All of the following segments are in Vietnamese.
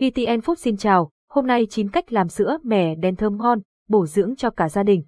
VTN Food xin chào, hôm nay 9 cách làm sữa mè đen thơm ngon, bổ dưỡng cho cả gia đình.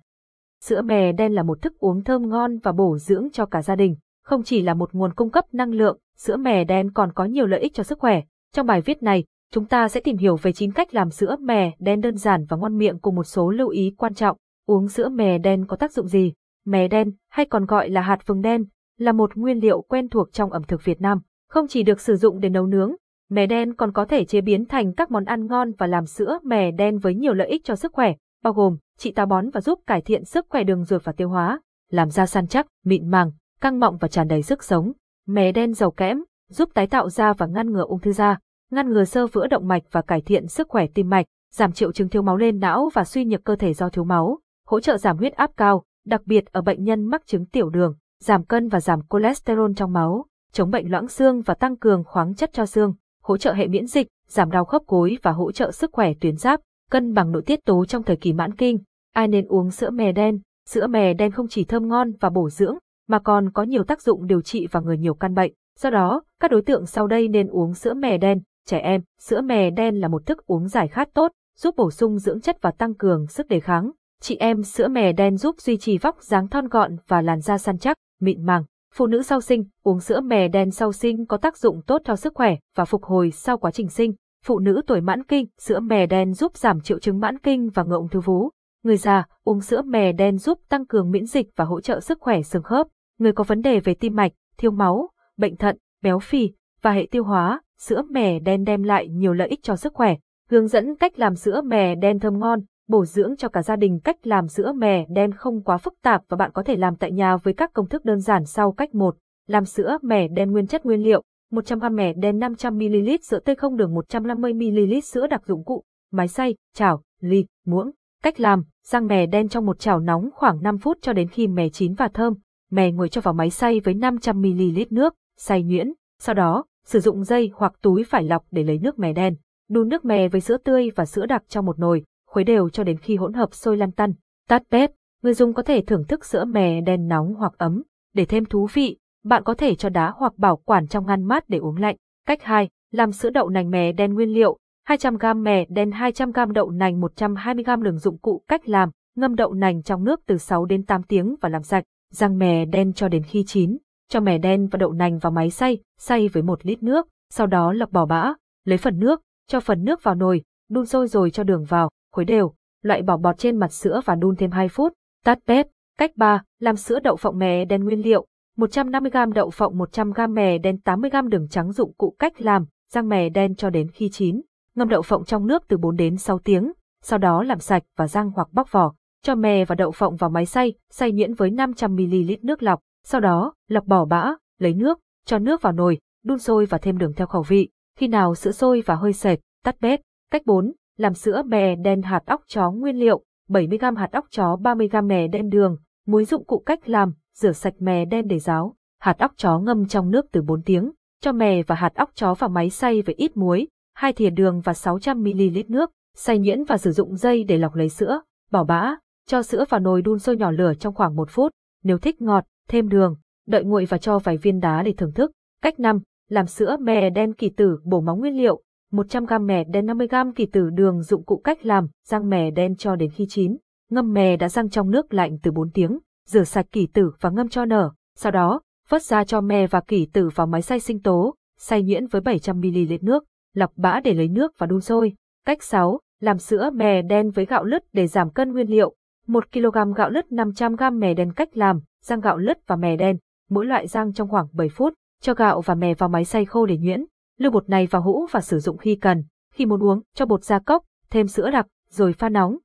Sữa mè đen là một thức uống thơm ngon và bổ dưỡng cho cả gia đình. Không chỉ là một nguồn cung cấp năng lượng, sữa mè đen còn có nhiều lợi ích cho sức khỏe. Trong bài viết này, chúng ta sẽ tìm hiểu về 9 cách làm sữa mè đen đơn giản và ngon miệng cùng một số lưu ý quan trọng. Uống sữa mè đen có tác dụng gì? Mè đen, hay còn gọi là hạt vừng đen, là một nguyên liệu quen thuộc trong ẩm thực Việt Nam. Không chỉ được sử dụng để nấu nướng, Mè đen còn có thể chế biến thành các món ăn ngon và làm sữa mè đen với nhiều lợi ích cho sức khỏe, bao gồm trị táo bón và giúp cải thiện sức khỏe đường ruột và tiêu hóa, làm da săn chắc, mịn màng, căng mọng và tràn đầy sức sống. Mè đen giàu kẽm, giúp tái tạo da và ngăn ngừa ung thư da, ngăn ngừa sơ vữa động mạch và cải thiện sức khỏe tim mạch, giảm triệu chứng thiếu máu lên não và suy nhược cơ thể do thiếu máu, hỗ trợ giảm huyết áp cao, đặc biệt ở bệnh nhân mắc chứng tiểu đường, giảm cân và giảm cholesterol trong máu, chống bệnh loãng xương và tăng cường khoáng chất cho xương hỗ trợ hệ miễn dịch, giảm đau khớp gối và hỗ trợ sức khỏe tuyến giáp, cân bằng nội tiết tố trong thời kỳ mãn kinh. Ai nên uống sữa mè đen? Sữa mè đen không chỉ thơm ngon và bổ dưỡng, mà còn có nhiều tác dụng điều trị và người nhiều căn bệnh. Do đó, các đối tượng sau đây nên uống sữa mè đen. Trẻ em, sữa mè đen là một thức uống giải khát tốt, giúp bổ sung dưỡng chất và tăng cường sức đề kháng. Chị em, sữa mè đen giúp duy trì vóc dáng thon gọn và làn da săn chắc, mịn màng. Phụ nữ sau sinh, uống sữa mè đen sau sinh có tác dụng tốt cho sức khỏe và phục hồi sau quá trình sinh. Phụ nữ tuổi mãn kinh, sữa mè đen giúp giảm triệu chứng mãn kinh và ngừa ung thư vú. Người già, uống sữa mè đen giúp tăng cường miễn dịch và hỗ trợ sức khỏe xương khớp. Người có vấn đề về tim mạch, thiếu máu, bệnh thận, béo phì và hệ tiêu hóa, sữa mè đen đem lại nhiều lợi ích cho sức khỏe. Hướng dẫn cách làm sữa mè đen thơm ngon, bổ dưỡng cho cả gia đình cách làm sữa mè đen không quá phức tạp và bạn có thể làm tại nhà với các công thức đơn giản sau cách 1. Làm sữa mè đen nguyên chất nguyên liệu, 100g mè đen 500ml sữa tươi không đường 150ml sữa đặc dụng cụ, máy xay, chảo, ly, muỗng. Cách làm, rang mè đen trong một chảo nóng khoảng 5 phút cho đến khi mè chín và thơm. Mè nguội cho vào máy xay với 500ml nước, xay nhuyễn. Sau đó, sử dụng dây hoặc túi phải lọc để lấy nước mè đen. Đun nước mè với sữa tươi và sữa đặc trong một nồi, khuấy đều cho đến khi hỗn hợp sôi lăn tăn. Tắt bếp, người dùng có thể thưởng thức sữa mè đen nóng hoặc ấm. Để thêm thú vị, bạn có thể cho đá hoặc bảo quản trong ngăn mát để uống lạnh. Cách 2. Làm sữa đậu nành mè đen nguyên liệu. 200g mè đen 200g đậu nành 120g đường dụng cụ cách làm. Ngâm đậu nành trong nước từ 6 đến 8 tiếng và làm sạch. Rang mè đen cho đến khi chín. Cho mè đen và đậu nành vào máy xay, xay với 1 lít nước. Sau đó lọc bỏ bã. Lấy phần nước, cho phần nước vào nồi, đun sôi rồi cho đường vào, khuấy đều, loại bỏ bọt trên mặt sữa và đun thêm 2 phút. Tắt bếp. Cách 3. Làm sữa đậu phộng mè đen nguyên liệu. 150g đậu phộng 100g mè đen 80g đường trắng dụng cụ cách làm, rang mè đen cho đến khi chín. Ngâm đậu phộng trong nước từ 4 đến 6 tiếng, sau đó làm sạch và rang hoặc bóc vỏ. Cho mè và đậu phộng vào máy xay, xay nhuyễn với 500ml nước lọc, sau đó lọc bỏ bã, lấy nước, cho nước vào nồi, đun sôi và thêm đường theo khẩu vị. Khi nào sữa sôi và hơi sệt, tắt bếp. Cách 4. Làm sữa mè đen hạt óc chó nguyên liệu, 70g hạt óc chó 30g mè đen đường, muối dụng cụ cách làm, rửa sạch mè đen để ráo, hạt óc chó ngâm trong nước từ 4 tiếng, cho mè và hạt óc chó vào máy xay với ít muối, 2 thìa đường và 600ml nước, xay nhuyễn và sử dụng dây để lọc lấy sữa, bỏ bã, cho sữa vào nồi đun sôi nhỏ lửa trong khoảng 1 phút, nếu thích ngọt, thêm đường, đợi nguội và cho vài viên đá để thưởng thức. Cách 5. Làm sữa mè đen kỳ tử bổ máu nguyên liệu, 100g mè đen 50g kỳ tử đường dụng cụ cách làm, rang mè đen cho đến khi chín. Ngâm mè đã rang trong nước lạnh từ 4 tiếng, rửa sạch kỷ tử và ngâm cho nở. Sau đó, vớt ra cho mè và kỷ tử vào máy xay sinh tố, xay nhuyễn với 700ml nước, lọc bã để lấy nước và đun sôi. Cách 6. Làm sữa mè đen với gạo lứt để giảm cân nguyên liệu. 1 kg gạo lứt 500g mè đen cách làm, rang gạo lứt và mè đen, mỗi loại rang trong khoảng 7 phút, cho gạo và mè vào máy xay khô để nhuyễn lưu bột này vào hũ và sử dụng khi cần. Khi muốn uống, cho bột ra cốc, thêm sữa đặc, rồi pha nóng.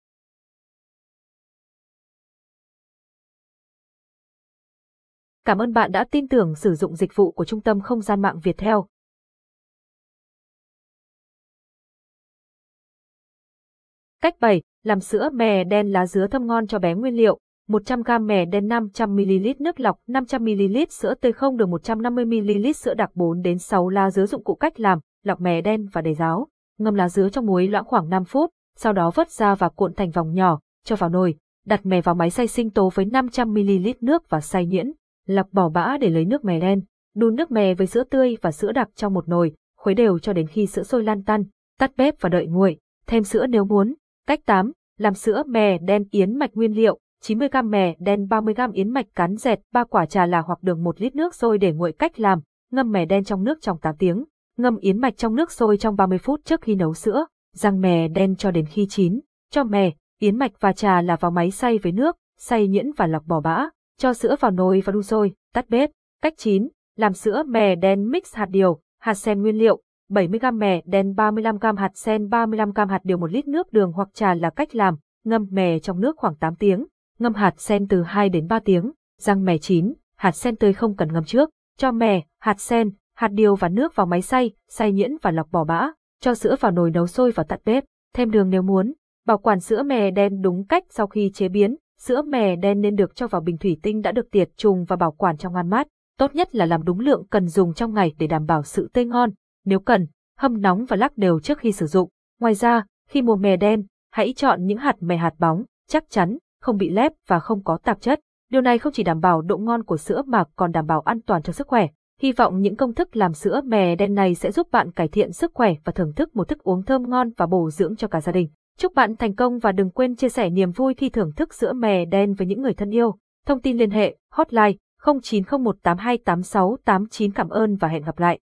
Cảm ơn bạn đã tin tưởng sử dụng dịch vụ của Trung tâm Không gian mạng Việt Theo. Cách 7. Làm sữa mè đen lá dứa thơm ngon cho bé nguyên liệu. 100g mè đen 500ml nước lọc 500ml sữa tươi không đường 150ml sữa đặc 4 đến 6 lá dứa dụng cụ cách làm, lọc mè đen và để ráo. Ngâm lá dứa trong muối loãng khoảng 5 phút, sau đó vớt ra và cuộn thành vòng nhỏ, cho vào nồi, đặt mè vào máy xay sinh tố với 500ml nước và xay nhuyễn, lọc bỏ bã để lấy nước mè đen, đun nước mè với sữa tươi và sữa đặc trong một nồi, khuấy đều cho đến khi sữa sôi lan tan, tắt bếp và đợi nguội, thêm sữa nếu muốn. Cách 8. Làm sữa mè đen yến mạch nguyên liệu, 90g mè đen 30g yến mạch cán dẹt, 3 quả trà là hoặc đường 1 lít nước sôi để nguội cách làm, ngâm mè đen trong nước trong 8 tiếng, ngâm yến mạch trong nước sôi trong 30 phút trước khi nấu sữa, rang mè đen cho đến khi chín, cho mè, yến mạch và trà là vào máy xay với nước, xay nhuyễn và lọc bỏ bã, cho sữa vào nồi và đun sôi, tắt bếp. Cách chín, Làm sữa mè đen mix hạt điều, hạt sen nguyên liệu, 70g mè đen 35g hạt sen 35g hạt điều 1 lít nước đường hoặc trà là cách làm, ngâm mè trong nước khoảng 8 tiếng, ngâm hạt sen từ 2 đến 3 tiếng, rang mè chín, hạt sen tươi không cần ngâm trước, cho mè, hạt sen, hạt điều và nước vào máy xay, xay nhuyễn và lọc bỏ bã, cho sữa vào nồi nấu sôi và tắt bếp, thêm đường nếu muốn. Bảo quản sữa mè đen đúng cách sau khi chế biến, sữa mè đen nên được cho vào bình thủy tinh đã được tiệt trùng và bảo quản trong ngăn mát. Tốt nhất là làm đúng lượng cần dùng trong ngày để đảm bảo sự tươi ngon. Nếu cần, hâm nóng và lắc đều trước khi sử dụng. Ngoài ra, khi mua mè đen, hãy chọn những hạt mè hạt bóng, chắc chắn, không bị lép và không có tạp chất. Điều này không chỉ đảm bảo độ ngon của sữa mà còn đảm bảo an toàn cho sức khỏe. Hy vọng những công thức làm sữa mè đen này sẽ giúp bạn cải thiện sức khỏe và thưởng thức một thức uống thơm ngon và bổ dưỡng cho cả gia đình. Chúc bạn thành công và đừng quên chia sẻ niềm vui khi thưởng thức sữa mè đen với những người thân yêu. Thông tin liên hệ, hotline 0901828689 cảm ơn và hẹn gặp lại.